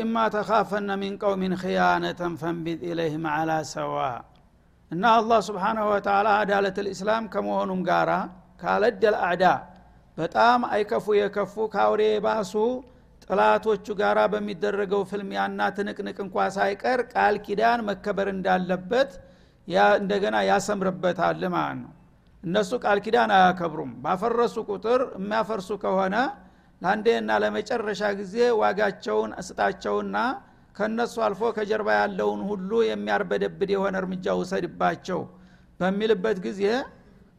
ወኢማ ተካፈነ ሚን ቀውሚን ክያነተን ፈንቢጥ ኢለይህም አላ ሰዋ። እና አላህ ስብሓናሁ ወተላ አዳለት ልእስላም ከመሆኑም ጋራ ካለደል አዕዳ በጣም አይከፉ የከፉ ከአውሬ የባሱ ጥላቶቹ ጋራ በሚደረገው ፍልሚያና ትንቅንቅ እንኳ ሳይቀር ቃል ኪዳን መከበር እንዳለበት እንደገና ያሰምርበታል ማለት ነው። እነሱ ቃል ኪዳን አያከብሩም። ባፈረሱ ቁጥር የሚያፈርሱ ከሆነ ለአንዴና ለመጨረሻ ጊዜ ዋጋቸውን እስጣቸውና ከነሱ አልፎ ከጀርባ ያለውን ሁሉ የሚያርበደብድ የሆነ እርምጃ ውሰድባቸው በሚልበት ጊዜ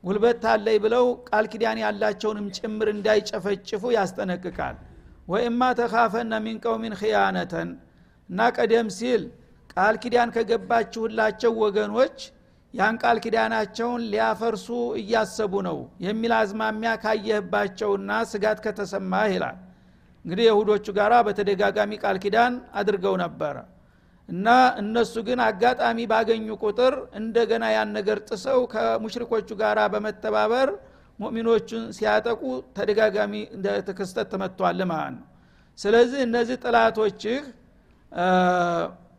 ጉልበት ታለይ ብለው ቃል ኪዳን ያላቸውንም ጭምር እንዳይጨፈጭፉ ያስጠነቅቃል። ወይማ ተካፈነ ሚን ቀውሚን ክያነተን እና ቀደም ሲል ቃል ኪዳን ከገባችሁላቸው ወገኖች ያን ቃል ኪዳናቸውን ሊያፈርሱ እያሰቡ ነው የሚል አዝማሚያ ካየህባቸውና ስጋት ከተሰማህ ይላል። እንግዲህ የሁዶቹ ጋር በተደጋጋሚ ቃል ኪዳን አድርገው ነበረ እና እነሱ ግን አጋጣሚ ባገኙ ቁጥር እንደገና ያን ነገር ጥሰው ከሙሽሪኮቹ ጋር በመተባበር ሙእሚኖቹን ሲያጠቁ ተደጋጋሚ ክስተት ተመጥቷል ማለት ነው። ስለዚህ እነዚህ ጥላቶችህ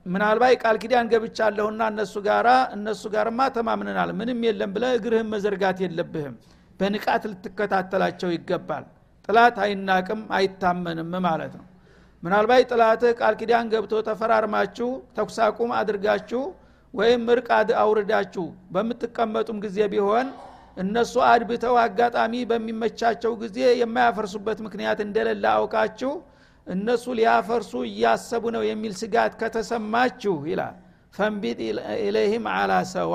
ምናልባት ቃል ኪዳን ገብቻለሁና እነሱ ጋራ እነሱ ጋርማ ተማምነናል። ምንም የለም ብለ እግርህን መዘርጋት የለብህም። በንቃት ልትከታተላቸው ይገባል። ጥላት አይናቅም አይታመንም ማለት ነው። ምናልባት ጥላትህ ቃል ኪዳን ገብቶ ተፈራርማችሁ ተኩሳቁም አድርጋችሁ ወይም እርቅ አውርዳችሁ በምትቀመጡም ጊዜ ቢሆን እነሱ አድብተው አጋጣሚ በሚመቻቸው ጊዜ የማያፈርሱበት ምክንያት እንደሌለ አውቃችሁ እነሱ ሊያፈርሱ እያሰቡ ነው የሚል ስጋት ከተሰማችሁ ይላል። ፈንቢጥ ኢለይህም አላ ሰዋ።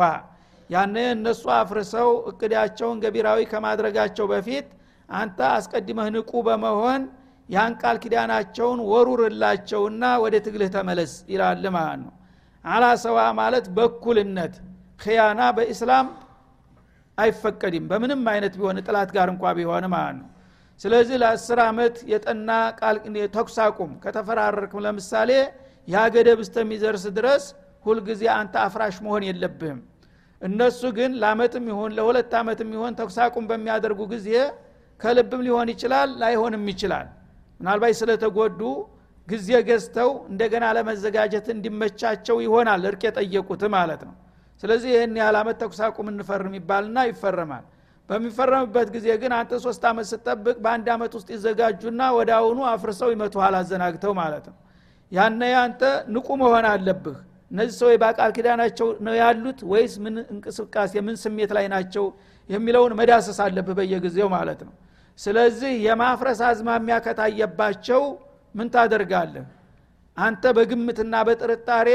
ያነ እነሱ አፍርሰው እቅዳቸውን ገቢራዊ ከማድረጋቸው በፊት አንተ አስቀድመህ ንቁ በመሆን ያን ቃል ኪዳናቸውን ወሩርላቸውና ወደ ትግልህ ተመለስ ይላል ማለት ነው። አላ ሰዋ ማለት በኩልነት ክያና በኢስላም አይፈቀድም። በምንም አይነት ቢሆን ጥላት ጋር እንኳ ቢሆን ማለት ነው ስለዚህ ለአስር ዓመት የጠና ተኩስ አቁም ከተፈራረርክም ለምሳሌ ያ ገደብ እስተሚደርስ ድረስ ሁልጊዜ አንተ አፍራሽ መሆን የለብህም። እነሱ ግን ለአመትም ይሆን ለሁለት ዓመትም ይሆን ተኩስ አቁም በሚያደርጉ ጊዜ ከልብም ሊሆን ይችላል ላይሆንም ይችላል። ምናልባት ስለተጎዱ ጊዜ ገዝተው እንደገና ለመዘጋጀት እንዲመቻቸው ይሆናል እርቅ የጠየቁት ማለት ነው። ስለዚህ ይህን ያህል አመት ተኩስ አቁም እንፈርም ይባልና ይፈረማል በሚፈረምበት ጊዜ ግን አንተ ሶስት አመት ስጠብቅ በአንድ አመት ውስጥ ይዘጋጁና ወደ አሁኑ አፍርሰው ይመቱሃል አዘናግተው ማለት ነው። ያነ አንተ ንቁ መሆን አለብህ። እነዚህ ሰዎች በቃል ኪዳናቸው ነው ያሉት ወይስ ምን እንቅስቃሴ ምን ስሜት ላይ ናቸው የሚለውን መዳሰስ አለብህ በየጊዜው ማለት ነው። ስለዚህ የማፍረስ አዝማሚያ ከታየባቸው ምን ታደርጋለህ? አንተ በግምትና በጥርጣሬ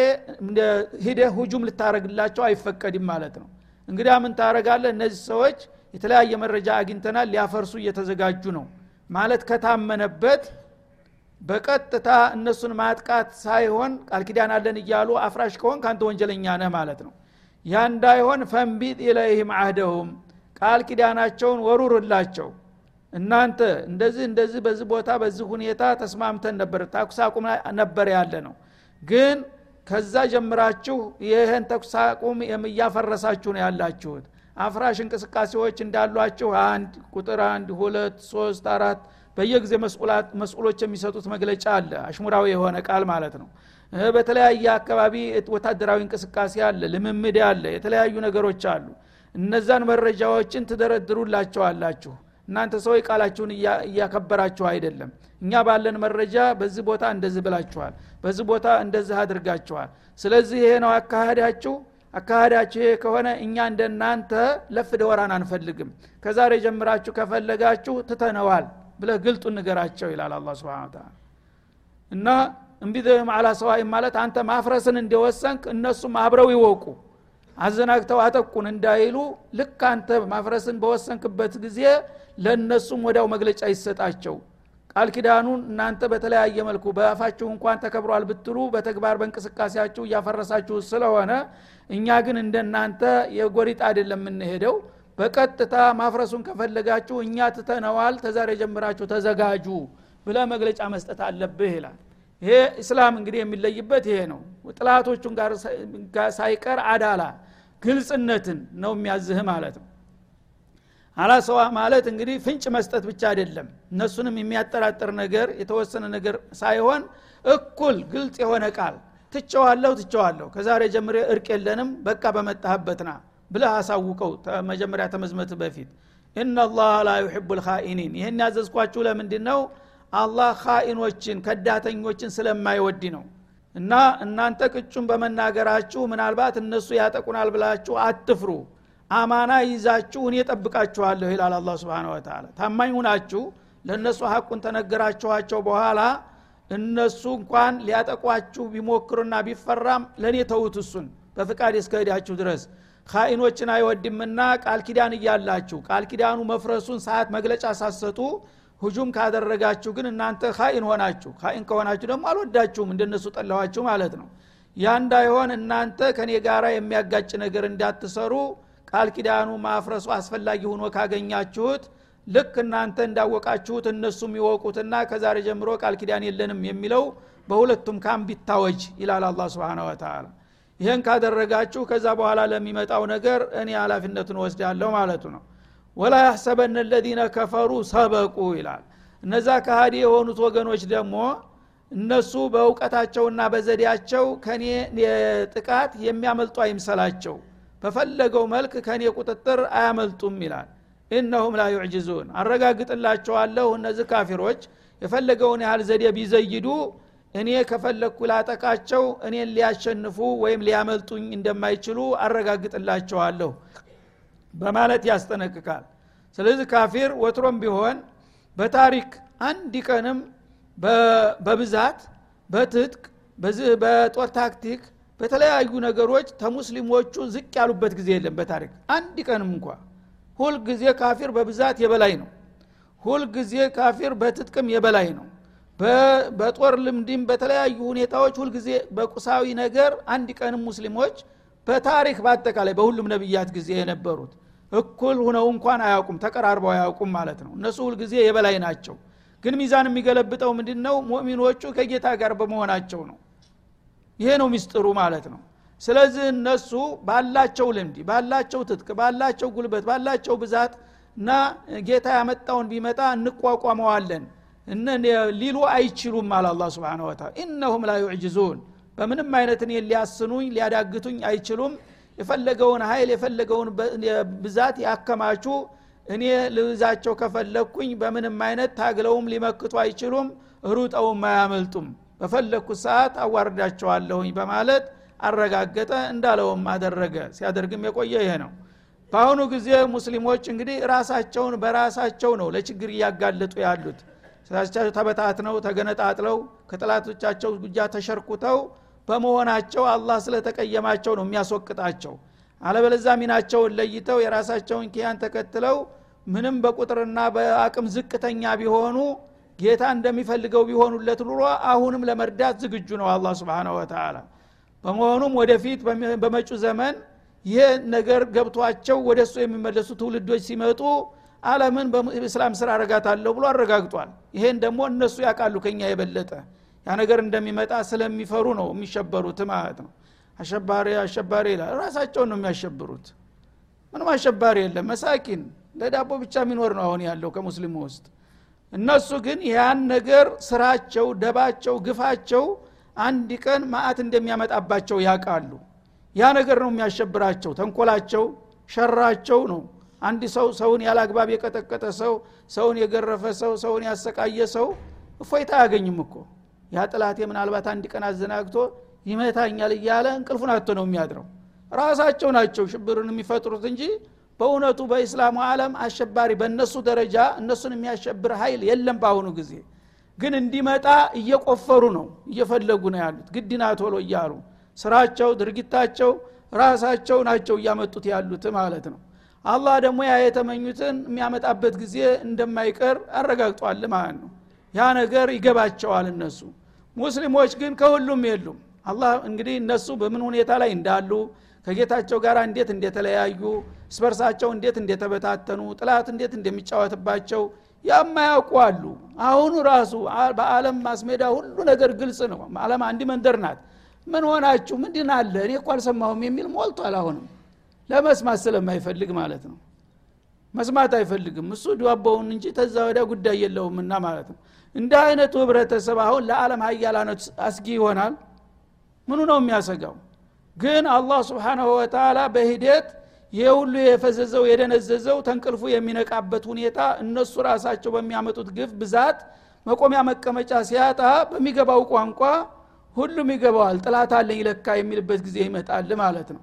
ሂደህ ሁጁም ልታረግላቸው አይፈቀድም ማለት ነው። እንግዲያ ምን ታረጋለህ እነዚህ ሰዎች የተለያየ መረጃ አግኝተናል ሊያፈርሱ እየተዘጋጁ ነው። ማለት ከታመነበት በቀጥታ እነሱን ማጥቃት ሳይሆን ቃል ኪዳን አለን እያሉ አፍራሽ ከሆን ከአንተ ወንጀለኛ ነህ ማለት ነው። ያ እንዳይሆን ፈንቢጥ ኢለይህም አህደሁም ቃል ኪዳናቸውን ወሩርላቸው። እናንተ እንደዚህ እንደዚህ በዚህ ቦታ በዚህ ሁኔታ ተስማምተን ነበር ተኩስ አቁም ነበር ያለ ነው። ግን ከዛ ጀምራችሁ ይህን ተኩስ አቁም እያፈረሳችሁ ነው ያላችሁት አፍራሽ እንቅስቃሴዎች እንዳሏችሁ አንድ ቁጥር አንድ ሁለት ሶስት አራት በየጊዜ መስኡሎች የሚሰጡት መግለጫ አለ። አሽሙራዊ የሆነ ቃል ማለት ነው። በተለያየ አካባቢ ወታደራዊ እንቅስቃሴ አለ ልምምድ አለ የተለያዩ ነገሮች አሉ። እነዛን መረጃዎችን ትደረድሩላቸዋላችሁ። እናንተ ሰዎች ቃላችሁን እያከበራችሁ አይደለም። እኛ ባለን መረጃ በዚህ ቦታ እንደዚህ ብላችኋል በዚህ ቦታ እንደዚህ አድርጋችኋል። ስለዚህ ይሄ ነው አካሃዳችሁ አካሃዳችሁ ይሄ ከሆነ እኛ እንደናንተ ለፍ ደወራን አንፈልግም። ከዛሬ ጀምራችሁ ከፈለጋችሁ ትተነዋል ብለህ ግልጡ ንገራቸው ይላል አላ ስብን እና እንቢድህም አላ ሰዋይ ማለት አንተ ማፍረስን እንደወሰንክ እነሱም አብረው ይወቁ አዘናግተው አጠቁን እንዳይሉ ልክ አንተ ማፍረስን በወሰንክበት ጊዜ ለእነሱም ወዲያው መግለጫ ይሰጣቸው ቃል ኪዳኑን እናንተ በተለያየ መልኩ በአፋችሁ እንኳን ተከብሯል ብትሉ በተግባር በእንቅስቃሴያችሁ እያፈረሳችሁ ስለሆነ እኛ ግን እንደናንተ የጎሪጥ አይደለም የምንሄደው። በቀጥታ ማፍረሱን ከፈለጋችሁ እኛ ትተነዋል ተዛሬ ጀምራችሁ ተዘጋጁ ብለ መግለጫ መስጠት አለብህ ይላል። ይሄ እስላም እንግዲህ የሚለይበት ይሄ ነው። ጥላቶቹን ጋር ሳይቀር አዳላ ግልጽነትን ነው የሚያዝህ ማለት ነው አላሰዋ ማለት እንግዲህ ፍንጭ መስጠት ብቻ አይደለም። እነሱንም የሚያጠራጥር ነገር የተወሰነ ነገር ሳይሆን እኩል ግልጽ የሆነ ቃል ትቸዋለሁ ትቸዋለሁ ከዛሬ ጀምሬ እርቅ የለንም በቃ በመጣህበትና ብለህ አሳውቀው መጀመሪያ ተመዝመት በፊት። ኢናላህ ላ ዩሕቡ ልካኢኒን ይህን ያዘዝኳችሁ ለምንድን ነው አላህ ካኢኖችን ከዳተኞችን ስለማይወድ ነው። እና እናንተ ቅጩን በመናገራችሁ ምናልባት እነሱ ያጠቁናል ብላችሁ አትፍሩ አማና ይዛችሁ እኔ ጠብቃችኋለሁ ይላል አላ ስብን ወተላ ታማኝ ሁናችሁ ለእነሱ ሀቁን ተነገራችኋቸው በኋላ እነሱ እንኳን ሊያጠቋችሁ ቢሞክሩና ቢፈራም ለእኔ ተውት እሱን። በፍቃድ እስከሄዳችሁ ድረስ ካኢኖችን አይወድምና ቃል ኪዳን እያላችሁ ቃል ኪዳኑ መፍረሱን ሰዓት መግለጫ ሳሰጡ ሁጁም ካደረጋችሁ ግን እናንተ ካኢን ሆናችሁ ካኢን ከሆናችሁ ደግሞ አልወዳችሁም እንደነሱ ጠለኋችሁ ማለት ነው። ያ እንዳይሆን እናንተ ከኔ ጋር የሚያጋጭ ነገር እንዳትሰሩ ቃል ኪዳኑ ማፍረሱ አስፈላጊ ሆኖ ካገኛችሁት ልክ እናንተ እንዳወቃችሁት እነሱም ይወቁትና ከዛሬ ጀምሮ ቃል ኪዳን የለንም የሚለው በሁለቱም ካም ቢታወጅ ይላል አላ ስብን ወተላ ይህን ካደረጋችሁ ከዛ በኋላ ለሚመጣው ነገር እኔ ኃላፊነቱን ወስዳለሁ ማለቱ ነው። ወላ ያሕሰበነ ለዚነ ከፈሩ ሰበቁ ይላል። እነዛ ከሃዲ የሆኑት ወገኖች ደግሞ እነሱ በእውቀታቸውና በዘዴያቸው ከኔ ጥቃት የሚያመልጡ አይምሰላቸው በፈለገው መልክ ከኔ ቁጥጥር አያመልጡም ይላል። ኢነሁም ላ ዩዕጅዙን። አረጋግጥላቸዋለሁ እነዚህ ካፊሮች። የፈለገውን ያህል ዘዴ ቢዘይዱ እኔ ከፈለግኩ ላጠቃቸው እኔን ሊያሸንፉ ወይም ሊያመልጡኝ እንደማይችሉ አረጋግጥላቸዋለሁ በማለት ያስጠነቅቃል። ስለዚህ ካፊር ወትሮም ቢሆን በታሪክ አንድ ቀንም በብዛት በትጥቅ በጦር ታክቲክ በተለያዩ ነገሮች ተሙስሊሞቹ ዝቅ ያሉበት ጊዜ የለም በታሪክ። አንድ ቀንም እንኳ ሁልጊዜ ካፊር በብዛት የበላይ ነው። ሁልጊዜ ካፊር በትጥቅም የበላይ ነው። በጦር ልምድም በተለያዩ ሁኔታዎች ሁልጊዜ በቁሳዊ ነገር አንድ ቀንም ሙስሊሞች በታሪክ በአጠቃላይ በሁሉም ነቢያት ጊዜ የነበሩት እኩል ሁነው እንኳን አያውቁም ተቀራርበው አያውቁም ማለት ነው። እነሱ ሁልጊዜ የበላይ ናቸው። ግን ሚዛን የሚገለብጠው ምንድን ነው ሙእሚኖቹ ከጌታ ጋር በመሆናቸው ነው ይሄ ነው ሚስጥሩ ማለት ነው። ስለዚህ እነሱ ባላቸው ልምድ ባላቸው ትጥቅ ባላቸው ጉልበት ባላቸው ብዛት እና ጌታ ያመጣውን ቢመጣ እንቋቋመዋለን። ሊሉ አይችሉም አለ አላ ስብን ወተላ ኢነሁም ላ ዩዕጅዙን። በምንም አይነት እኔ ሊያስኑኝ ሊያዳግቱኝ አይችሉም። የፈለገውን ኃይል የፈለገውን ብዛት ያከማቹ እኔ ልዛቸው ከፈለግኩኝ በምንም አይነት ታግለውም ሊመክቱ አይችሉም ሩጠውም አያመልጡም በፈለግኩት ሰዓት አዋርዳቸዋለሁኝ በማለት አረጋገጠ እንዳለውም አደረገ። ሲያደርግም የቆየ ይሄ ነው። በአሁኑ ጊዜ ሙስሊሞች እንግዲህ ራሳቸውን በራሳቸው ነው ለችግር እያጋለጡ ያሉት። ስራቻቸው ተበታትነው ተገነጣጥለው ከጥላቶቻቸው ጉጃ ተሸርኩተው በመሆናቸው አላህ ስለተቀየማቸው ነው የሚያስወቅጣቸው። አለበለዛ ሚናቸውን ለይተው የራሳቸውን ኪያን ተከትለው ምንም በቁጥርና በአቅም ዝቅተኛ ቢሆኑ ጌታ እንደሚፈልገው ቢሆኑለት ኑሮ አሁንም ለመርዳት ዝግጁ ነው አላ ስብን ወተላ በመሆኑም ወደፊት በመጩ ዘመን ይህ ነገር ገብቷቸው ወደ እሱ የሚመለሱ ትውልዶች ሲመጡ አለምን በእስላም ስራ አረጋታለሁ ብሎ አረጋግጧል። ይሄን ደግሞ እነሱ ያውቃሉ ከኛ የበለጠ። ያ ነገር እንደሚመጣ ስለሚፈሩ ነው የሚሸበሩት ማለት ነው። አሸባሪ አሸባሪ ይላል። ራሳቸውን ነው የሚያሸብሩት። ምንም አሸባሪ የለም። መሳኪን ለዳቦ ብቻ የሚኖር ነው አሁን ያለው ከሙስሊሙ ውስጥ እነሱ ግን ያን ነገር ስራቸው ደባቸው ግፋቸው አንድ ቀን ማአት እንደሚያመጣባቸው ያውቃሉ። ያ ነገር ነው የሚያሸብራቸው። ተንኮላቸው ሸራቸው ነው። አንድ ሰው ሰውን ያላግባብ የቀጠቀጠ ሰው ሰውን የገረፈ ሰው ሰውን ያሰቃየ ሰው እፎይታ አያገኝም እኮ። ያ ጥላቴ ምናልባት አንድ ቀን አዘናግቶ ይመታኛል እያለ እንቅልፉን አቶ ነው የሚያድረው። ራሳቸው ናቸው ሽብርን የሚፈጥሩት እንጂ በእውነቱ በኢስላሙ ዓለም አሸባሪ በእነሱ ደረጃ እነሱን የሚያሸብር ኃይል የለም በአሁኑ ጊዜ። ግን እንዲመጣ እየቆፈሩ ነው እየፈለጉ ነው ያሉት። ግድና ቶሎ እያሉ ስራቸው ድርጊታቸው ራሳቸው ናቸው እያመጡት ያሉት ማለት ነው። አላህ ደግሞ ያ የተመኙትን የሚያመጣበት ጊዜ እንደማይቀር አረጋግጧል ማለት ነው። ያ ነገር ይገባቸዋል እነሱ። ሙስሊሞች ግን ከሁሉም የሉም። አላህ እንግዲህ እነሱ በምን ሁኔታ ላይ እንዳሉ ከጌታቸው ጋር እንዴት እንደተለያዩ ስበርሳቸው እንዴት እንደተበታተኑ ጥላት እንዴት እንደሚጫወትባቸው ያማያውቁ አሉ። አሁኑ ራሱ በአለም ማስሜዳ ሁሉ ነገር ግልጽ ነው። አለም አንድ መንደር ናት። ምን ሆናችሁ? ምንድን አለ? እኔ እኮ አልሰማሁም የሚል ሞልቷል። አሁንም ለመስማት ስለማይፈልግ ማለት ነው። መስማት አይፈልግም። እሱ ዳቦውን እንጂ ተዛ ወዲያ ጉዳይ የለውምና ማለት ነው። እንደ አይነቱ ህብረተሰብ አሁን ለዓለም ሀያላኖች አስጊ ይሆናል። ምኑ ነው የሚያሰጋው ግን አላህ ስብሓናሁ ወተላ በሂደት ይህ ሁሉ የፈዘዘው የደነዘዘው ተንቅልፉ የሚነቃበት ሁኔታ እነሱ ራሳቸው በሚያመጡት ግፍ ብዛት መቆሚያ መቀመጫ ሲያጣ በሚገባው ቋንቋ ሁሉም ይገባዋል ጥላት አለኝ ለካ የሚልበት ጊዜ ይመጣል ማለት ነው።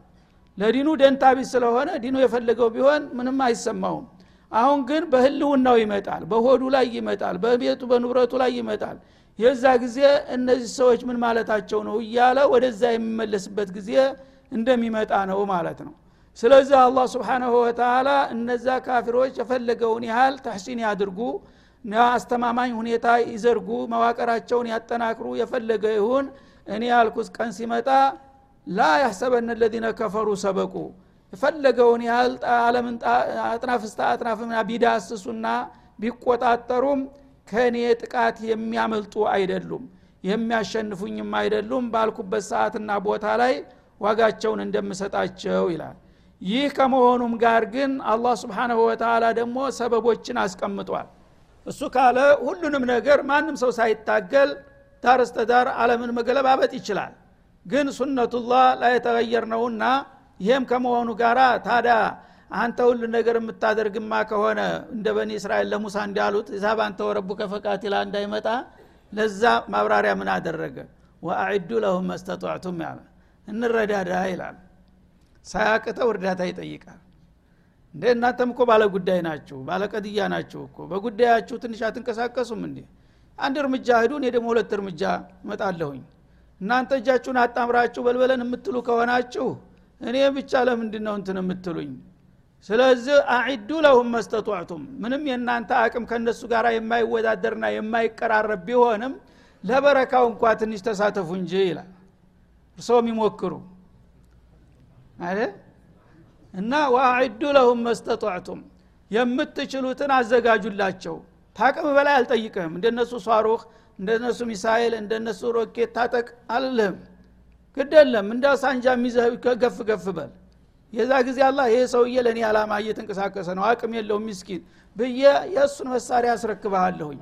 ለዲኑ ደንታቢስ ስለሆነ ዲኑ የፈለገው ቢሆን ምንም አይሰማውም። አሁን ግን በህልውናው ይመጣል በሆዱ ላይ ይመጣል በቤቱ በንብረቱ ላይ ይመጣል የዛ ጊዜ እነዚህ ሰዎች ምን ማለታቸው ነው እያለ ወደዛ የሚመለስበት ጊዜ እንደሚመጣ ነው ማለት ነው። ስለዚህ አላህ ስብሓናሁ ወተላ እነዛ ካፊሮች የፈለገውን ያህል ተሕሲን ያድርጉ አስተማማኝ ሁኔታ ይዘርጉ መዋቅራቸውን ያጠናክሩ የፈለገ ይሁን። እኔ ያልኩት ቀን ሲመጣ ላ ያሕሰበነ ለዚነ ከፈሩ ሰበቁ። የፈለገውን ያህል አለምን አጥናፍ አጥናፍና ቢዳስሱና ቢቆጣጠሩም ከእኔ ጥቃት የሚያመልጡ አይደሉም የሚያሸንፉኝም አይደሉም ባልኩበት ሰዓትና ቦታ ላይ ዋጋቸውን እንደምሰጣቸው ይላል። ይህ ከመሆኑም ጋር ግን አላህ ስብሓናሁ ወተላ ደግሞ ሰበቦችን አስቀምጧል። እሱ ካለ ሁሉንም ነገር ማንም ሰው ሳይታገል ዳር እስተዳር አለምን መገለባበጥ ይችላል። ግን ሱነቱላህ ላይ ነውና ይሄም ከመሆኑ ጋር ታዲያ አንተ ሁሉ ነገር የምታደርግማ ከሆነ እንደ በኒ እስራኤል ለሙሳ እንዳሉት ሂሳብ አንተ ወረቡ ከፈቃቲላ እንዳይመጣ ለዛ ማብራሪያ ምን አደረገ? ወአዒዱ ለሁም መስተጧዕቱም ያለ። እንረዳዳ ይላል። ሳያቅተው እርዳታ ይጠይቃል። እንደ እናንተም እኮ ባለ ጉዳይ ናችሁ ባለ ቀድያ ናችሁ እኮ። በጉዳያችሁ ትንሽ አትንቀሳቀሱም እንዴ? አንድ እርምጃ ሂዱ እኔ ደግሞ ሁለት እርምጃ እመጣለሁኝ። እናንተ እጃችሁን አጣምራችሁ በልበለን የምትሉ ከሆናችሁ እኔ ብቻ ለምንድን ነው እንትን የምትሉኝ ስለዚህ አዒዱ ለሁም መስተጧዕቱም ምንም የእናንተ አቅም ከእነሱ ጋር የማይወዳደርና የማይቀራረብ ቢሆንም ለበረካው እንኳ ትንሽ ተሳተፉ እንጂ ይላል። እርስዎ የሚሞክሩ አይደል? እና ዋአዒዱ ለሁም መስተጧዕቱም የምትችሉትን አዘጋጁላቸው። ታቅም በላይ አልጠይቅህም። እንደነሱ ሷሩክ እንደነሱ ሚሳይል እንደነሱ ሮኬት ታጠቅ አልልህም። ግደለም እንደ ሳንጃ ሚዘህ ገፍ ገፍ በል የዛ ጊዜ አላ ይህ ሰውዬ ለእኔ አላማ እየተንቀሳቀሰ ነው አቅም የለውም ሚስኪን ብዬ የእሱን መሳሪያ አስረክበሃለሁኝ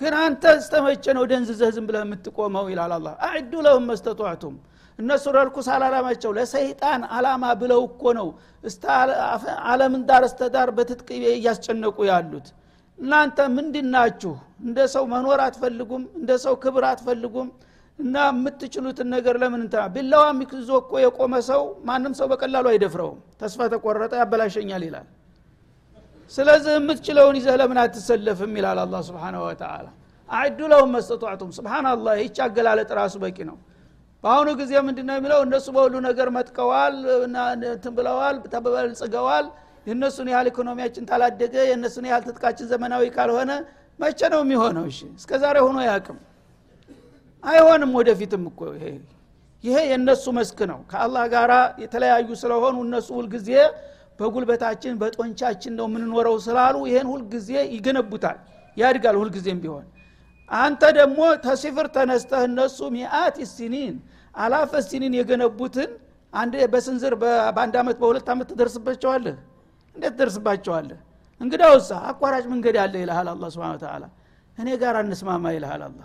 ግን አንተ እስተመቼ ነው ደንዝዘህ ዝም ብለህ የምትቆመው ይላል አላ አዕዱ ለሁም መስተጧዕቱም። እነሱ ረልኩስ አላላማቸው ለሰይጣን አላማ ብለው እኮ ነው አለምን ዳር እስተዳር በትጥቅ እያስጨነቁ ያሉት። እናንተ ምንድናችሁ? እንደ ሰው መኖር አትፈልጉም እንደ ሰው ክብር አትፈልጉም እና የምትችሉትን ነገር ለምን እንትና ቢላዋ ሚክዞ እኮ የቆመ ሰው ማንም ሰው በቀላሉ አይደፍረውም። ተስፋ ተቆረጠ ያበላሸኛል ይላል። ስለዚህ የምትችለውን ይዘህ ለምን አትሰለፍም? ይላል አላ ስብን ወተላ አዕዱ ለሁም መስተጧዕቱም። ስብናላህ ይች አገላለጥ ራሱ በቂ ነው። በአሁኑ ጊዜ ምንድ ነው የሚለው? እነሱ በሁሉ ነገር መጥቀዋል እንትን ብለዋል ተበልጽገዋል። የእነሱን ያህል ኢኮኖሚያችን ታላደገ የእነሱን ያህል ትጥቃችን ዘመናዊ ካልሆነ መቼ ነው የሚሆነው? እሺ እስከ ዛሬ ሆኖ ያቅም አይሆንም ወደፊትም እኮ ይሄ። ይሄ የእነሱ መስክ ነው። ከአላህ ጋር የተለያዩ ስለሆኑ እነሱ ሁልጊዜ በጉልበታችን በጦንቻችን ነው የምንኖረው ስላሉ ይህን ሁልጊዜ ይገነቡታል ያድጋል ሁልጊዜም ቢሆን። አንተ ደግሞ ተሲፍር ተነስተህ እነሱ ሚአት ሲኒን አላፈ ሲኒን የገነቡትን አንድ በስንዝር በአንድ አመት በሁለት አመት ትደርስባቸዋለህ? እንዴት ትደርስባቸዋለህ? እንግዳውሳ አቋራጭ መንገድ አለ ይልሃል አላ ስብን ተላ እኔ ጋር እንስማማ ይልሃል አላ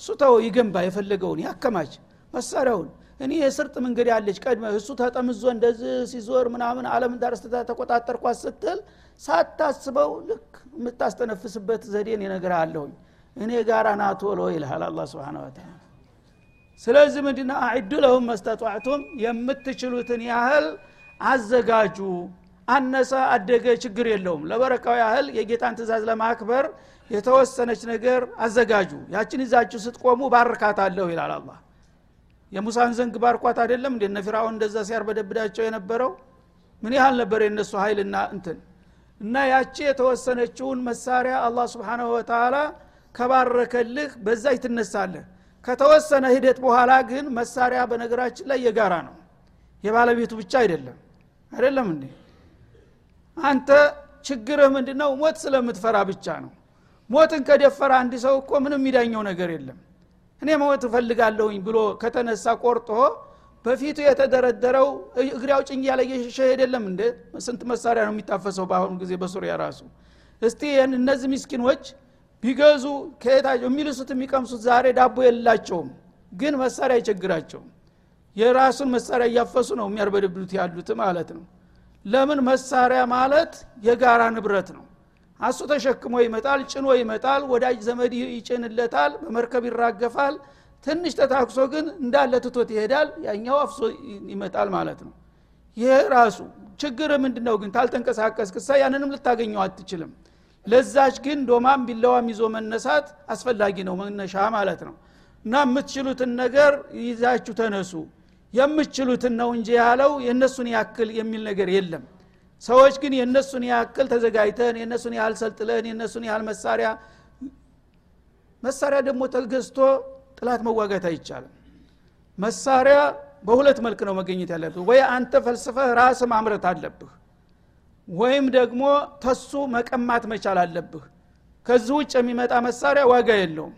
እሱ ተው ይገንባ የፈለገውን ያከማች። መሳሪያውን እኔ የስርጥ መንገድ ያለች ቀድመ እሱ ተጠምዞ እንደዚህ ሲዞር ምናምን አለምን ዳርስተታ ተቆጣጠርኳት ስትል ሳታስበው ልክ የምታስተነፍስበት ዘዴን ይነግርሃለሁኝ እኔ ጋር ናቶሎ ይልሃል አላ ስብን ወተላ ስለዚህ ምንድነ አዕዱ ለሁም መስተጧዕቱም የምትችሉትን ያህል አዘጋጁ። አነሰ አደገ ችግር የለውም። ለበረካው ያህል የጌታን ትእዛዝ ለማክበር የተወሰነች ነገር አዘጋጁ። ያችን ይዛችሁ ስትቆሙ ባርካታለሁ ይላል አላ የሙሳን ዘንግ ባርኳት አይደለም እንደ ፊራውን እንደዛ ሲያርበደብዳቸው የነበረው? ምን ያህል ነበር የእነሱ ኃይልና እንትን? እና ያቺ የተወሰነችውን መሳሪያ አላህ ስብሓናሁ ወተላ ከባረከልህ በዛች ትነሳለህ። ከተወሰነ ሂደት በኋላ ግን መሳሪያ በነገራችን ላይ የጋራ ነው። የባለቤቱ ብቻ አይደለም። አይደለም እንዴ? አንተ ችግርህ ምንድነው? ሞት ስለምትፈራ ብቻ ነው ሞትን ከደፈረ አንድ ሰው እኮ ምንም የሚዳኘው ነገር የለም። እኔ መሞት እፈልጋለሁኝ ብሎ ከተነሳ ቆርጦ በፊቱ የተደረደረው እግሬ አውጭኝ ያለ እየሸሸ አይደለም እንደ ስንት መሳሪያ ነው የሚታፈሰው በአሁኑ ጊዜ በሱሪያ ራሱ? እስቲ እነዚህ ምስኪኖች ቢገዙ ከየታቸው? የሚልሱት የሚቀምሱት ዛሬ ዳቦ የላቸውም ግን መሳሪያ አይቸግራቸውም። የራሱን መሳሪያ እያፈሱ ነው የሚያርበደብዱት ያሉት ማለት ነው። ለምን መሳሪያ ማለት የጋራ ንብረት ነው አሱ ተሸክሞ ይመጣል ጭኖ ይመጣል ወዳጅ ዘመድ ይጭንለታል በመርከብ ይራገፋል። ትንሽ ተታክሶ ግን እንዳለ ትቶት ይሄዳል ያኛው አፍሶ ይመጣል ማለት ነው። ይሄ ራሱ ችግር ምንድ ነው ግን? ታልተንቀሳቀስ ክሳ ያንንም ልታገኘው አትችልም። ለዛች ግን ዶማም ቢለዋም ይዞ መነሳት አስፈላጊ ነው መነሻ ማለት ነው። እና የምትችሉትን ነገር ይዛችሁ ተነሱ። የምትችሉትን ነው እንጂ ያለው የእነሱን ያክል የሚል ነገር የለም ሰዎች ግን የእነሱን ያክል ተዘጋጅተን የእነሱን ያህል ሰልጥለን የእነሱን ያህል መሳሪያ መሳሪያ ደግሞ ተገዝቶ ጥላት መዋጋት አይቻልም። መሳሪያ በሁለት መልክ ነው መገኘት ያለብህ። ወይ አንተ ፈልስፈህ ራስ ማምረት አለብህ ወይም ደግሞ ተሱ መቀማት መቻል አለብህ። ከዚህ ውጭ የሚመጣ መሳሪያ ዋጋ የለውም።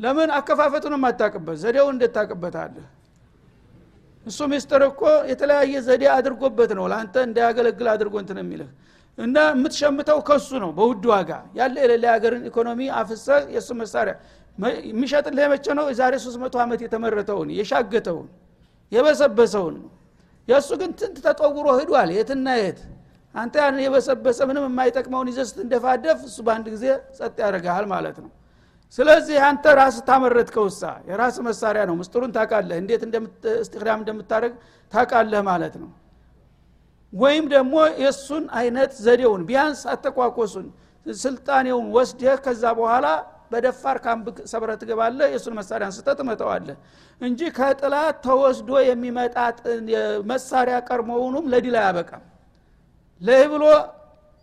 ለምን? አከፋፈቱንም አታቅበት ዘዴውን እንዴት ታቅበታለህ እሱ ሚስጥር እኮ የተለያየ ዘዴ አድርጎበት ነው ለአንተ እንዳያገለግል አድርጎ እንትን የሚልህ። እና የምትሸምተው ከሱ ነው በውድ ዋጋ። ያለ የሌለ ሀገርን ኢኮኖሚ አፍሰ የእሱ መሳሪያ። የሚሸጥልህ የመቸ ነው? የዛሬ 300 ዓመት የተመረተውን የሻገተውን የበሰበሰውን ነው። የእሱ ግን ትንት ተጠውሮ ሂዷል። የትና የት? አንተ ያን የበሰበሰ ምንም የማይጠቅመውን ይዘህ ስትንደፋደፍ እሱ በአንድ ጊዜ ጸጥ ያደርግሃል ማለት ነው ስለዚህ አንተ ራስ ታመረት ከውሳ የራስ መሳሪያ ነው። ምስጥሩን ታቃለህ እንዴት እስትክዳም እንደምታደረግ ታቃለህ ማለት ነው። ወይም ደግሞ የእሱን አይነት ዘዴውን ቢያንስ አተቋቆሱን ስልጣኔውን ወስደህ ከዛ በኋላ በደፋር ካምብ ሰብረ ትገባለህ። የእሱን መሳሪያ አንስተ ትመጠዋለህ እንጂ ከጥላት ተወስዶ የሚመጣ መሳሪያ ቀርሞውኑም ለድል አያበቃም። ለህ ብሎ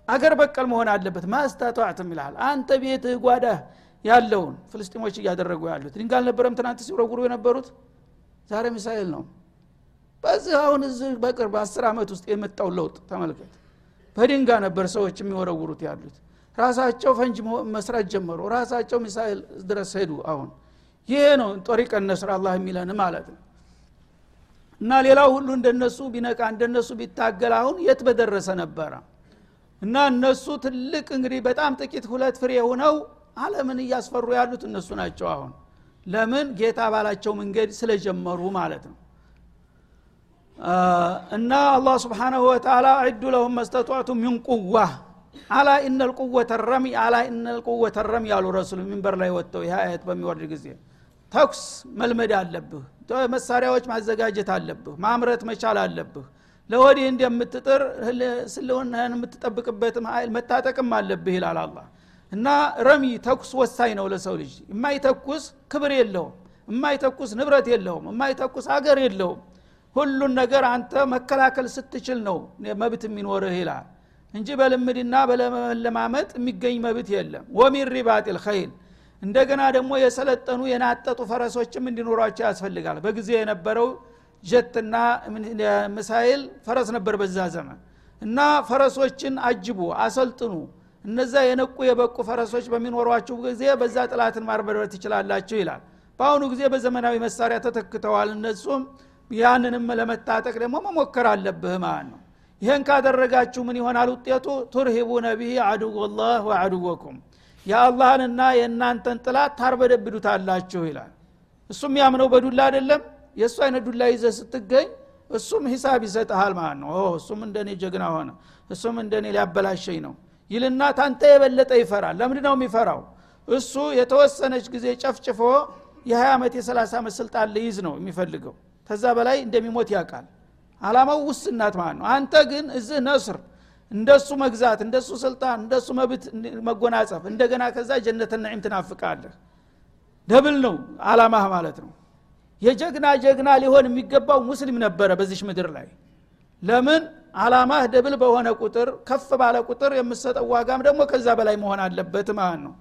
አገር በቀል መሆን አለበት። ማስታቷዕትም ይልሃል። አንተ ቤትህ ጓዳህ ያለውን ፍልስጢሞች እያደረጉ ያሉት። ድንጋይ አልነበረም ትናንት ሲወረውሩ የነበሩት? ዛሬ ሚሳኤል ነው። በዚህ አሁን እዚህ በቅርብ አስር ዓመት ውስጥ የመጣው ለውጥ ተመልከት። በድንጋ ነበር ሰዎች የሚወረውሩት ያሉት። ራሳቸው ፈንጅ መስራት ጀመሩ። ራሳቸው ሚሳኤል ድረስ ሄዱ አሁን። ይሄ ነው ጦሪቀ ነስር የሚለን ማለት ነው። እና ሌላው ሁሉ እንደነሱ ቢነቃ እንደነሱ ቢታገል አሁን የት በደረሰ ነበረ? እና እነሱ ትልቅ እንግዲህ በጣም ጥቂት ሁለት ፍሬ ሆነው አለምን እያስፈሩ ያሉት እነሱ ናቸው አሁን። ለምን? ጌታ ባላቸው መንገድ ስለጀመሩ ማለት ነው። እና አላህ ስብሓናሁ ወተላ ዕዱ ለሁም መስተጧቱ ሚን ቁዋ። አላ ኢነ ልቁወተ ረሚ አላ ኢነ ልቁወተ ረሚ ያሉ ረሱል ሚንበር ላይ ወጥተው ይህ አየት በሚወርድ ጊዜ ተኩስ መልመድ አለብህ መሳሪያዎች ማዘጋጀት አለብህ ማምረት መቻል አለብህ። ለወዲህ እንደምትጥር ስልውናህን የምትጠብቅበትም ኃይል መታጠቅም አለብህ ይላል አላ እና ረሚ ተኩስ ወሳኝ ነው ለሰው ልጅ። የማይተኩስ ክብር የለውም። የማይተኩስ ንብረት የለውም። የማይተኩስ አገር የለውም። ሁሉን ነገር አንተ መከላከል ስትችል ነው መብት የሚኖርህ ይላል። እንጂ በልምድና በለመለማመጥ የሚገኝ መብት የለም። ወሚን ሪባጥ ልኸይል እንደገና ደግሞ የሰለጠኑ የናጠጡ ፈረሶችም እንዲኖሯቸው ያስፈልጋል። በጊዜ የነበረው ጀትና ምሳይል ፈረስ ነበር በዛ ዘመን። እና ፈረሶችን አጅቡ አሰልጥኑ እነዛ የነቁ የበቁ ፈረሶች በሚኖሯችሁ ጊዜ በዛ ጥላትን ማርበርበት ትችላላችሁ ይላል። በአሁኑ ጊዜ በዘመናዊ መሳሪያ ተተክተዋል። እነሱም ያንንም ለመታጠቅ ደግሞ መሞከር አለብህ ማለት ነው። ይህን ካደረጋችሁ ምን ይሆናል ውጤቱ? ቱርሂቡነ ቢሂ አድወላህ ወአድወኩም የአላህንና የእናንተን ጥላት ታርበደብዱታላችሁ ይላል። እሱም ያምነው በዱላ አይደለም። የእሱ አይነት ዱላ ይዘ ስትገኝ እሱም ሂሳብ ይሰጠሃል ማለት ነው። እሱም እንደኔ ጀግና ሆነ። እሱም እንደኔ ሊያበላሸኝ ነው ይልና ታንተ የበለጠ ይፈራል። ለምንድ ነው የሚፈራው? እሱ የተወሰነች ጊዜ ጨፍጭፎ የ20 ዓመት የ30 ዓመት ስልጣን ልይዝ ነው የሚፈልገው። ከዛ በላይ እንደሚሞት ያውቃል። አላማው ውስናት ማለት ነው። አንተ ግን እዚህ ነስር እንደሱ መግዛት እንደሱ ስልጣን እንደሱ መብት መጎናጸፍ እንደገና ከዛ ጀነተ ነዒም ትናፍቃለህ። double ነው አላማህ ማለት ነው። የጀግና ጀግና ሊሆን የሚገባው ሙስሊም ነበረ በዚች ምድር ላይ። ለምን አላማህ double በሆነ ቁጥር ከፍ ባለ ቁጥር የምሰጠው ዋጋም ደግሞ ከዛ በላይ መሆን አለበት ማለት ነው።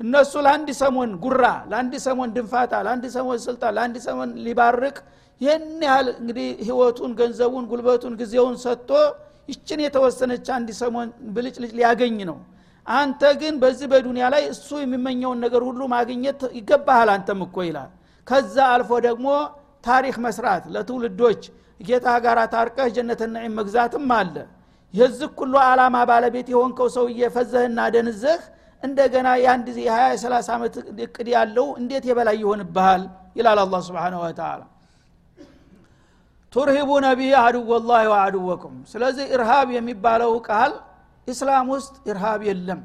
እነሱ ለአንድ ሰሞን ጉራ ለአንድ ሰሞን ድንፋታ ለአንድ ሰሞን ስልጣን ለአንድ ሰሞን ሊባርቅ ይህን ያህል እንግዲህ ህይወቱን ገንዘቡን ጉልበቱን ጊዜውን ሰጥቶ ይችን የተወሰነች አንድ ሰሞን ብልጭልጭ ሊያገኝ ነው። አንተ ግን በዚህ በዱንያ ላይ እሱ የሚመኘውን ነገር ሁሉ ማግኘት ይገባሃል አንተም እኮ ይላል። ከዛ አልፎ ደግሞ ታሪክ መስራት ለትውልዶች ጌታ ጋር ታርቀህ ጀነት ነዒም መግዛትም አለ። የዚህ ሁሉ አላማ ባለቤት የሆንከው ሰውዬ ፈዘህና ደንዘህ እንደገና የአንድ የ20 30 ዓመት እቅድ ያለው እንዴት የበላይ ይሆንብሃል? ይላል አላ ስብን ወተላ ቱርሂቡነ ቢህ አድወላህ ወአድወኩም። ስለዚህ ኢርሃብ የሚባለው ቃል ኢስላም ውስጥ ኢርሃብ የለም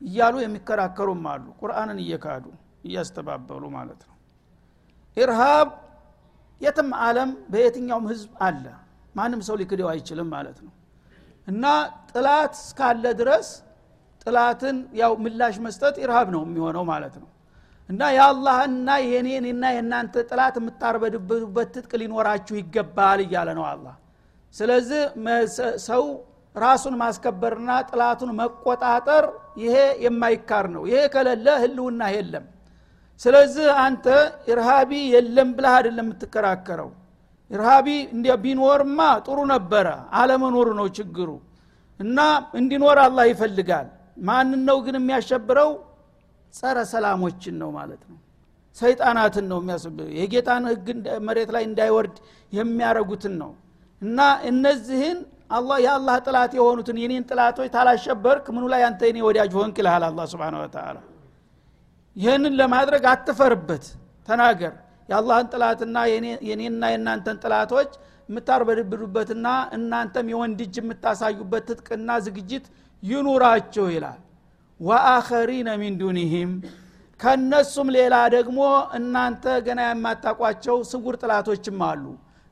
እያሉ የሚከራከሩም አሉ። ቁርአንን እየካዱ እያስተባበሉ ማለት ነው። ኢርሃብ የትም አለም በየትኛውም ህዝብ አለ። ማንም ሰው ሊክደው አይችልም ማለት ነው። እና ጥላት እስካለ ድረስ ጥላትን ያው ምላሽ መስጠት ኢርሃብ ነው የሚሆነው ማለት ነው። እና የአላህና የኔንና የእናንተ ጥላት የምታርበድበት ትጥቅ ሊኖራችሁ ይገባል እያለ ነው አላህ። ስለዚህ ሰው ራሱን ማስከበርና ጠላቱን መቆጣጠር ይሄ የማይካድ ነው። ይሄ ከሌለ ህልውና የለም ስለዚህ አንተ إرهابي የለም ብለህ አይደለም የምትከራከረው። إرهابي ቢኖርማ ጥሩ ነበረ አለመኖሩ ነው ችግሩ። እና እንዲኖር አላህ ይፈልጋል። ማንን ነው ግን የሚያሸብረው? ጸረ ሰላሞችን ነው ማለት ነው። ሰይጣናትን ነው የሚያስብ የጌታን ህግ መሬት ላይ እንዳይወርድ የሚያረጉትን ነው። እና እነዚህን አላህ የአላህ ጥላት የሆኑትን የኔን ጥላቶች ታላሸበርክ ምኑ ላይ አንተ የኔ ወዳጅ ሆንክ ይልሃል አላ ስብን ወተላ ይህንን ለማድረግ አትፈርበት። ተናገር። የአላህን ጥላትና የኔና የእናንተን ጥላቶች የምታርበድብዱበትና እናንተም የወንድ እጅ የምታሳዩበት ትጥቅና ዝግጅት ይኑራቸው ይላል። ወአኸሪነ ሚን ዱኒህም ሌላ ደግሞ እናንተ ገና የማታቋቸው ስጉር ጥላቶችም አሉ።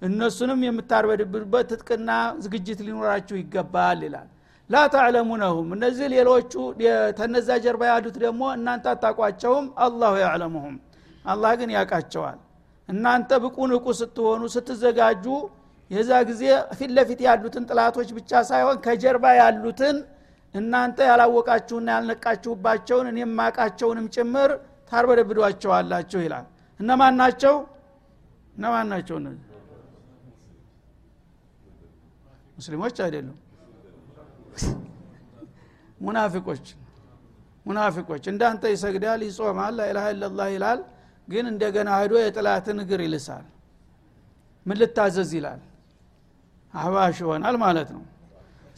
እነሱንም የምታርበድብዱበት ትጥቅና ዝግጅት ሊኖራችሁ ይገባል ይላል ላ ተዕለሙነሁም። እነዚህ ሌሎቹ ተነዛ ጀርባ ያሉት ደግሞ እናንተ አታቋቸውም አላሁ ያዕለሙሁም። አላህ ግን ያውቃቸዋል። እናንተ ብቁ ንቁ ስትሆኑ ስትዘጋጁ የዛ ጊዜ ፊት ለፊት ያሉትን ጥላቶች ብቻ ሳይሆን ከጀርባ ያሉትን እናንተ ያላወቃችሁና ያልነቃችሁባቸውን እኔም ማቃቸውንም ጭምር ታርበደብዷቸዋላችሁ ይላል። እነማን ናቸው? እነማን ናቸው እነዚህ? ሙስሊሞች አይደሉም ሙናፊቆች ሙናፊቆች። እንዳንተ ይሰግዳል ይጾማል ላኢላሃ ኢላላህ ይላል ግን እንደገና ሄዶ የጥላትን እግር ይልሳል። ምን ልታዘዝ ይላል? አህባሽ ይሆናል ማለት ነው።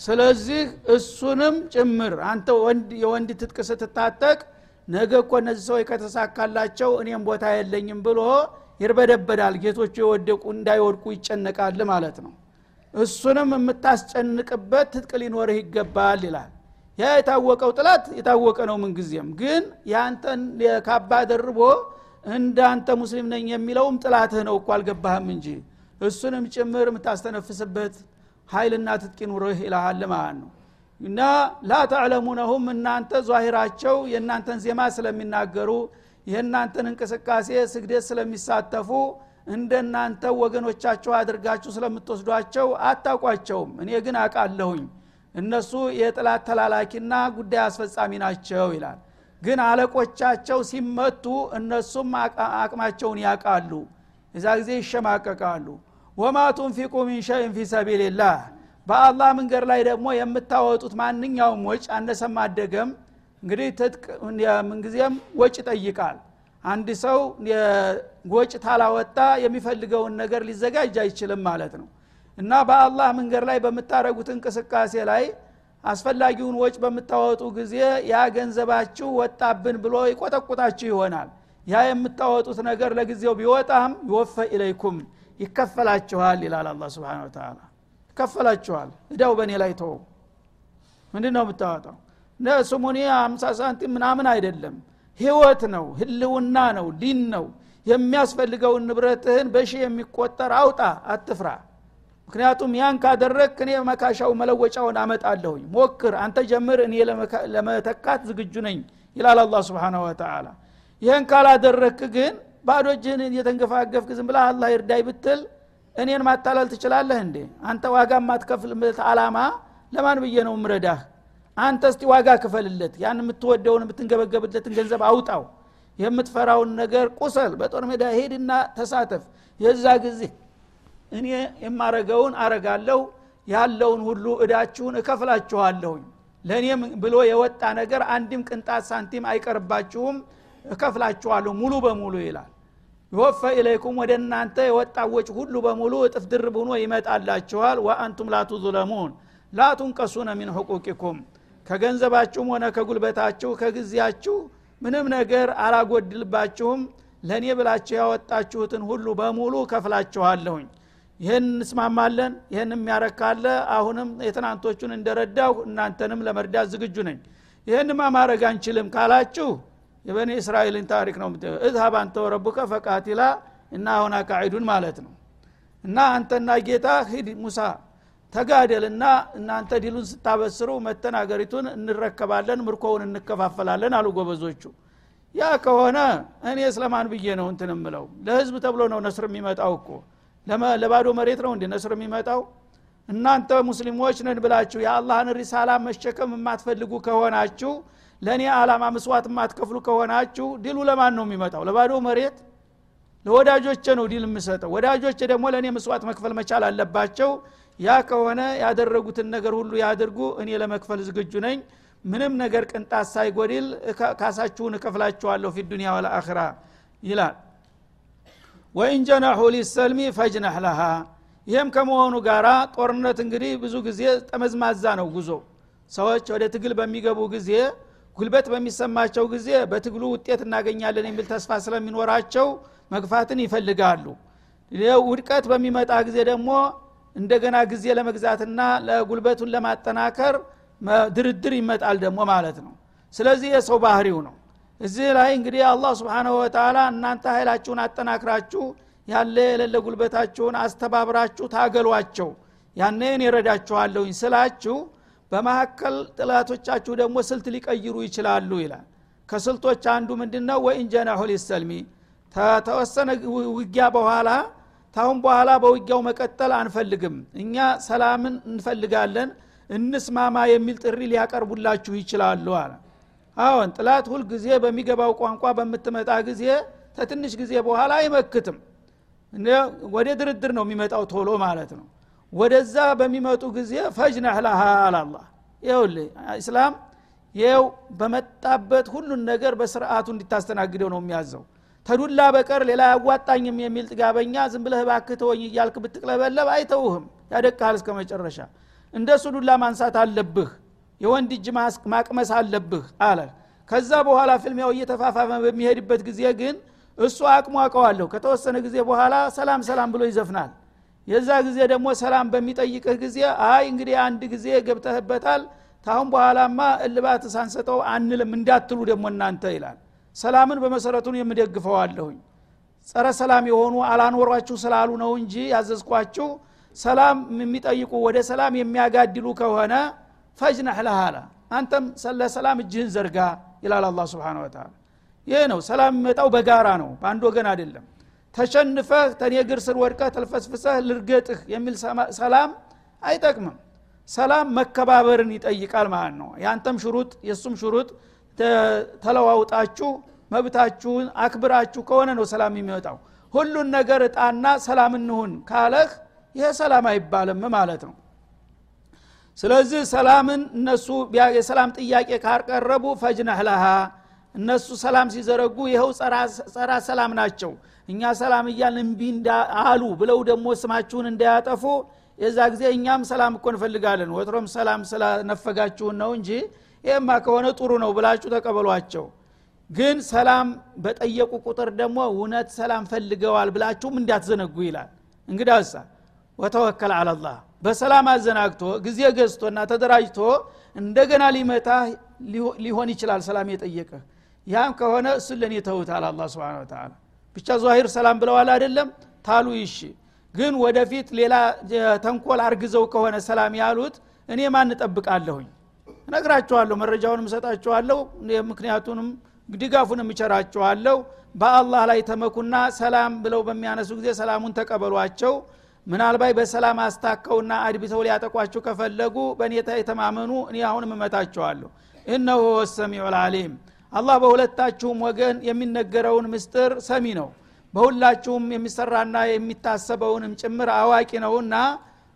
ስለዚህ እሱንም ጭምር አንተ ወንድ የወንድ ትጥቅ ስትታጠቅ ነገ እኮ እነዚህ ሰዎች ከተሳካላቸው እኔም ቦታ የለኝም ብሎ ይርበደበዳል። ጌቶቹ የወደቁ እንዳይወድቁ ይጨነቃል ማለት ነው እሱንም የምታስጨንቅበት ትጥቅ ሊኖርህ ይገባል ይላል። ያ የታወቀው ጥላት የታወቀ ነው ምንጊዜም ግን ያንተን ካባ ደርቦ እንዳንተ ሙስሊም ነኝ የሚለውም ጥላትህ ነው እኮ አልገባህም እንጂ እሱንም ጭምር የምታስተነፍስበት ኃይልና ትጥቅ ይኑርህ ይልሃል ማለት ነው። እና ላ ተዕለሙነሁም እናንተ ዟሂራቸው የእናንተን ዜማ ስለሚናገሩ የእናንተን እንቅስቃሴ ስግደት ስለሚሳተፉ እንደናንተ ወገኖቻቸው አድርጋችሁ ስለምትወስዷቸው አታውቋቸውም። እኔ ግን አቃለሁኝ እነሱ የጥላት ተላላኪና ጉዳይ አስፈጻሚ ናቸው ይላል። ግን አለቆቻቸው ሲመቱ እነሱም አቅማቸውን ያቃሉ እዛ ጊዜ ይሸማቀቃሉ። ወማ ቱንፊቁ ሚን ሸይን ፊ ሰቢልላህ። በአላህ መንገድ ላይ ደግሞ የምታወጡት ማንኛውም ወጭ አነሰም አደገም እንግዲህ ትጥቅ ምንጊዜም ወጭ ይጠይቃል አንድ ሰው ወጭ ታላወጣ የሚፈልገውን ነገር ሊዘጋጅ አይችልም ማለት ነው። እና በአላህ መንገድ ላይ በምታደረጉት እንቅስቃሴ ላይ አስፈላጊውን ወጭ በምታወጡ ጊዜ ያ ገንዘባችሁ ወጣብን ብሎ ይቆጠቁጣችሁ ይሆናል። ያ የምታወጡት ነገር ለጊዜው ቢወጣም ይወፈ ኢለይኩም ይከፈላችኋል ይላል አላ ስብን ተላ ይከፈላችኋል። እዳው በእኔ ላይ ተው ምንድ ነው የምታወጣው ስሙኒ አምሳ ሳንቲም ምናምን አይደለም ህይወት ነው ህልውና ነው ዲን ነው። የሚያስፈልገውን ንብረትህን በሺህ የሚቆጠር አውጣ አትፍራ። ምክንያቱም ያን ካደረግ እኔ መካሻው መለወጫውን አመጣለሁኝ። ሞክር አንተ ጀምር እኔ ለመተካት ዝግጁ ነኝ ይላል አላ ስብን ወተላ ይህን ካላደረክ ግን ባዶ እጅህን እየተንገፋገፍክ ዝም ብላ አላህ ይርዳይ ብትል እኔን ማታለል ትችላለህ እንዴ? አንተ ዋጋ የማትከፍልበት አላማ ለማን ብዬ ነው ምረዳህ አንተ እስቲ ዋጋ ክፈልለት ያን የምትወደውን የምትንገበገብለትን ገንዘብ አውጣው። የምትፈራውን ነገር ቁሰል በጦር ሜዳ ሄድና ተሳተፍ። የዛ ጊዜ እኔ የማረገውን አረጋለሁ ያለውን ሁሉ እዳችሁን እከፍላችኋለሁኝ። ለእኔም ብሎ የወጣ ነገር አንድም ቅንጣት ሳንቲም አይቀርባችሁም እከፍላችኋለሁ ሙሉ በሙሉ ይላል። ይወፈ ኢለይኩም ወደ እናንተ የወጣዎች ሁሉ በሙሉ እጥፍ ድርብ ሆኖ ይመጣላችኋል። ወአንቱም ላቱظለሙን ላቱንቀሱነ ሚን ሕቁቂኩም ከገንዘባችሁም ሆነ ከጉልበታችሁ ከጊዜያችሁ ምንም ነገር አላጎድልባችሁም። ለእኔ ብላችሁ ያወጣችሁትን ሁሉ በሙሉ ከፍላችኋለሁኝ። ይህን እንስማማለን ይህን የሚያረካለ አሁንም የትናንቶቹን እንደረዳሁ እናንተንም ለመርዳት ዝግጁ ነኝ። ይህንማ ማድረግ አንችልም ካላችሁ የበኒ እስራኤልን ታሪክ ነው እዝሀብ አንተ ወረቡከ ፈቃቲላ እና አሁን አቃዒዱን ማለት ነው። እና አንተና ጌታ ሂድ ሙሳ ተጋደልና እናንተ ዲሉን ስታበስሩ መተን አገሪቱን እንረከባለን ምርኮውን እንከፋፈላለን አሉ ጎበዞቹ። ያ ከሆነ እኔ ስለማን ብዬ ነው እንትን ምለው ለህዝብ ተብሎ ነው ነስር የሚመጣው እኮ። ለባዶ መሬት ነው እንዲ ነስር የሚመጣው? እናንተ ሙስሊሞች ነን ብላችሁ የአላህን ሪሳላ መሸከም የማትፈልጉ ከሆናችሁ ለእኔ አላማ ምስዋት የማትከፍሉ ከሆናችሁ ድሉ ለማን ነው የሚመጣው? ለባዶ መሬት? ለወዳጆቼ ነው ዲል የምሰጠው። ወዳጆቼ ደግሞ ለእኔ ምስዋት መክፈል መቻል አለባቸው ያ ከሆነ ያደረጉትን ነገር ሁሉ ያድርጉ እኔ ለመክፈል ዝግጁ ነኝ። ምንም ነገር ቅንጣት ሳይጎድል ካሳችሁን እከፍላችኋለሁ ፊ ዱኒያ ወለአኽራ ይላል። ወኢን ጀናሑ ሊሰልሚ ፈጅነህ ለሃ። ይህም ከመሆኑ ጋራ ጦርነት እንግዲህ ብዙ ጊዜ ጠመዝማዛ ነው ጉዞ። ሰዎች ወደ ትግል በሚገቡ ጊዜ ጉልበት በሚሰማቸው ጊዜ በትግሉ ውጤት እናገኛለን የሚል ተስፋ ስለሚኖራቸው መግፋትን ይፈልጋሉ። ውድቀት በሚመጣ ጊዜ ደግሞ እንደገና ጊዜ ለመግዛትና ለጉልበቱን ለማጠናከር ድርድር ይመጣል ደግሞ ማለት ነው። ስለዚህ የሰው ባህሪው ነው። እዚህ ላይ እንግዲህ አላህ ስብንሁ ወተላ እናንተ ኃይላችሁን አጠናክራችሁ ያለ የሌለ ጉልበታችሁን አስተባብራችሁ ታገሏቸው። ያንን ይረዳችኋለሁኝ ስላችሁ በመካከል ጥላቶቻችሁ ደግሞ ስልት ሊቀይሩ ይችላሉ ይላል። ከስልቶች አንዱ ምንድን ነው ወኢንጀናሁ ሊሰልሚ ተወሰነ ውጊያ በኋላ ታሁን በኋላ በውጊያው መቀጠል አንፈልግም። እኛ ሰላምን እንፈልጋለን እንስማማ የሚል ጥሪ ሊያቀርቡላችሁ ይችላሉ አለ። አዎን ጥላት ሁል ጊዜ በሚገባው ቋንቋ በምትመጣ ጊዜ ተትንሽ ጊዜ በኋላ አይመክትም። ወደ ድርድር ነው የሚመጣው ቶሎ ማለት ነው። ወደዛ በሚመጡ ጊዜ ፈጅነህ ይውል እስላም ይው በመጣበት ሁሉን ነገር በስርአቱ እንዲታስተናግደው ነው የሚያዘው ተዱላ በቀር ሌላ ያዋጣኝም የሚል ጥጋበኛ ዝም ብለህ ባክተወኝ እያልክ ብትቅለበለብ አይተውህም። ያደቃል እስከ መጨረሻ። እንደሱ ዱላ ማንሳት አለብህ። የወንድ እጅ ማቅመስ አለብህ አለ። ከዛ በኋላ ፍልሚያው እየተፋፋመ በሚሄድበት ጊዜ ግን እሱ አቅሙ አውቀዋለሁ። ከተወሰነ ጊዜ በኋላ ሰላም ሰላም ብሎ ይዘፍናል። የዛ ጊዜ ደግሞ ሰላም በሚጠይቅህ ጊዜ አይ እንግዲህ አንድ ጊዜ ገብተህበታል። ታሁን በኋላማ እልባት ሳንሰጠው አንልም እንዳትሉ ደግሞ እናንተ ይላል ሰላምን በመሰረቱን የምደግፈዋለሁኝ። ጸረ ሰላም የሆኑ አላኖሯችሁ ስላሉ ነው እንጂ ያዘዝኳችሁ ሰላም የሚጠይቁ ወደ ሰላም የሚያጋድሉ ከሆነ ፈጅነህ ለሃላ አንተም ለሰላም እጅህን ዘርጋ ይላል አላ ስብን ወተላ ይህ ነው ሰላም የሚመጣው በጋራ ነው በአንድ ወገን አይደለም። ተሸንፈህ ተኔ እግር ስር ወድቀህ ተልፈስፍሰህ ልርገጥህ የሚል ሰላም አይጠቅምም። ሰላም መከባበርን ይጠይቃል ማለት ነው። የአንተም ሽሩጥ የእሱም ሽሩጥ ተለዋውጣችሁ መብታችሁን አክብራችሁ ከሆነ ነው ሰላም የሚመጣው ሁሉን ነገር እጣና ሰላም እንሁን ካለህ ይሄ ሰላም አይባልም ማለት ነው። ስለዚህ ሰላምን እነሱ የሰላም ጥያቄ ካቀረቡ ፈጅነህ ለሃ። እነሱ ሰላም ሲዘረጉ ይኸው ጸራ ሰላም ናቸው። እኛ ሰላም እያልን እምቢ አሉ ብለው ደግሞ ስማችሁን እንዳያጠፉ የዛ ጊዜ እኛም ሰላም እኮ እንፈልጋለን። ወትሮም ሰላም ስለነፈጋችሁን ነው እንጂ ይህማ ከሆነ ጥሩ ነው ብላችሁ ተቀበሏቸው። ግን ሰላም በጠየቁ ቁጥር ደግሞ እውነት ሰላም ፈልገዋል ብላችሁም እንዳትዘነጉ ይላል። እንግዳሳ ወተወከል አላላህ በሰላም አዘናግቶ ጊዜ ገዝቶና ተደራጅቶ እንደገና ሊመታ ሊሆን ይችላል ሰላም የጠየቀህ ያም ከሆነ እሱን ለእኔ ተውታል አላ ስብን ተላ ብቻ ዛሂር ሰላም ብለዋል አይደለም? ታሉ ይሺ። ግን ወደፊት ሌላ ተንኮል አርግዘው ከሆነ ሰላም ያሉት እኔ ማን እጠብቃለሁኝ እነግራችኋለሁ መረጃውንም እሰጣችኋለሁ ምክንያቱንም ድጋፉንም እቸራችኋለሁ። በአላህ ላይ ተመኩና ሰላም ብለው በሚያነሱ ጊዜ ሰላሙን ተቀበሏቸው። ምናልባት በሰላም አስታከውና አድብተው ሊያጠቋችሁ ከፈለጉ በእኔታ የተማመኑ እኔ አሁንም እመታቸዋለሁ እነሆ ሰሚዑ ልአሊም አላህ በሁለታችሁም ወገን የሚነገረውን ምስጥር ሰሚ ነው። በሁላችሁም የሚሰራና የሚታሰበውንም ጭምር አዋቂ ነውና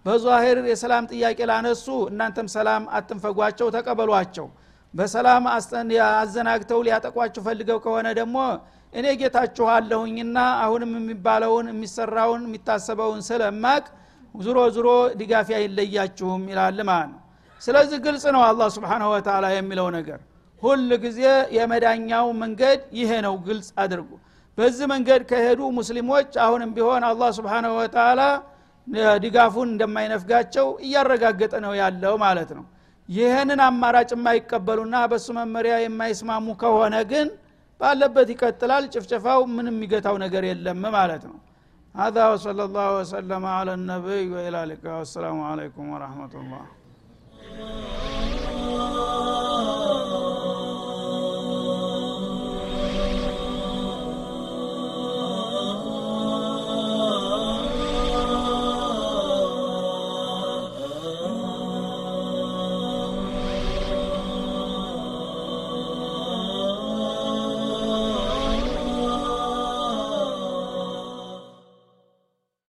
በዛሂር የሰላም ጥያቄ ላነሱ እናንተም ሰላም አትንፈጓቸው ተቀበሏቸው። በሰላም አዘናግተው ሊያጠቋችሁ ፈልገው ከሆነ ደግሞ እኔ ጌታችሁ አለሁኝና አሁንም የሚባለውን የሚሰራውን የሚታሰበውን ስለማቅ ዙሮ ዙሮ ድጋፊ አይለያችሁም ይላል ማለት ነው። ስለዚህ ግልጽ ነው አላህ ስብሓንሁ ወተላ የሚለው ነገር። ሁል ጊዜ የመዳኛው መንገድ ይሄ ነው ግልጽ አድርጉ። በዚህ መንገድ ከሄዱ ሙስሊሞች አሁንም ቢሆን አላህ ስብሓንሁ ወተላ ድጋፉን እንደማይነፍጋቸው እያረጋገጠ ነው ያለው ማለት ነው ይህንን አማራጭ የማይቀበሉና በእሱ መመሪያ የማይስማሙ ከሆነ ግን ባለበት ይቀጥላል ጭፍጨፋው ምንም የሚገታው ነገር የለም ማለት ነው هذا وصلى الله وسلم على النبي وإلى اللقاء والسلام عليكم ورحمة الله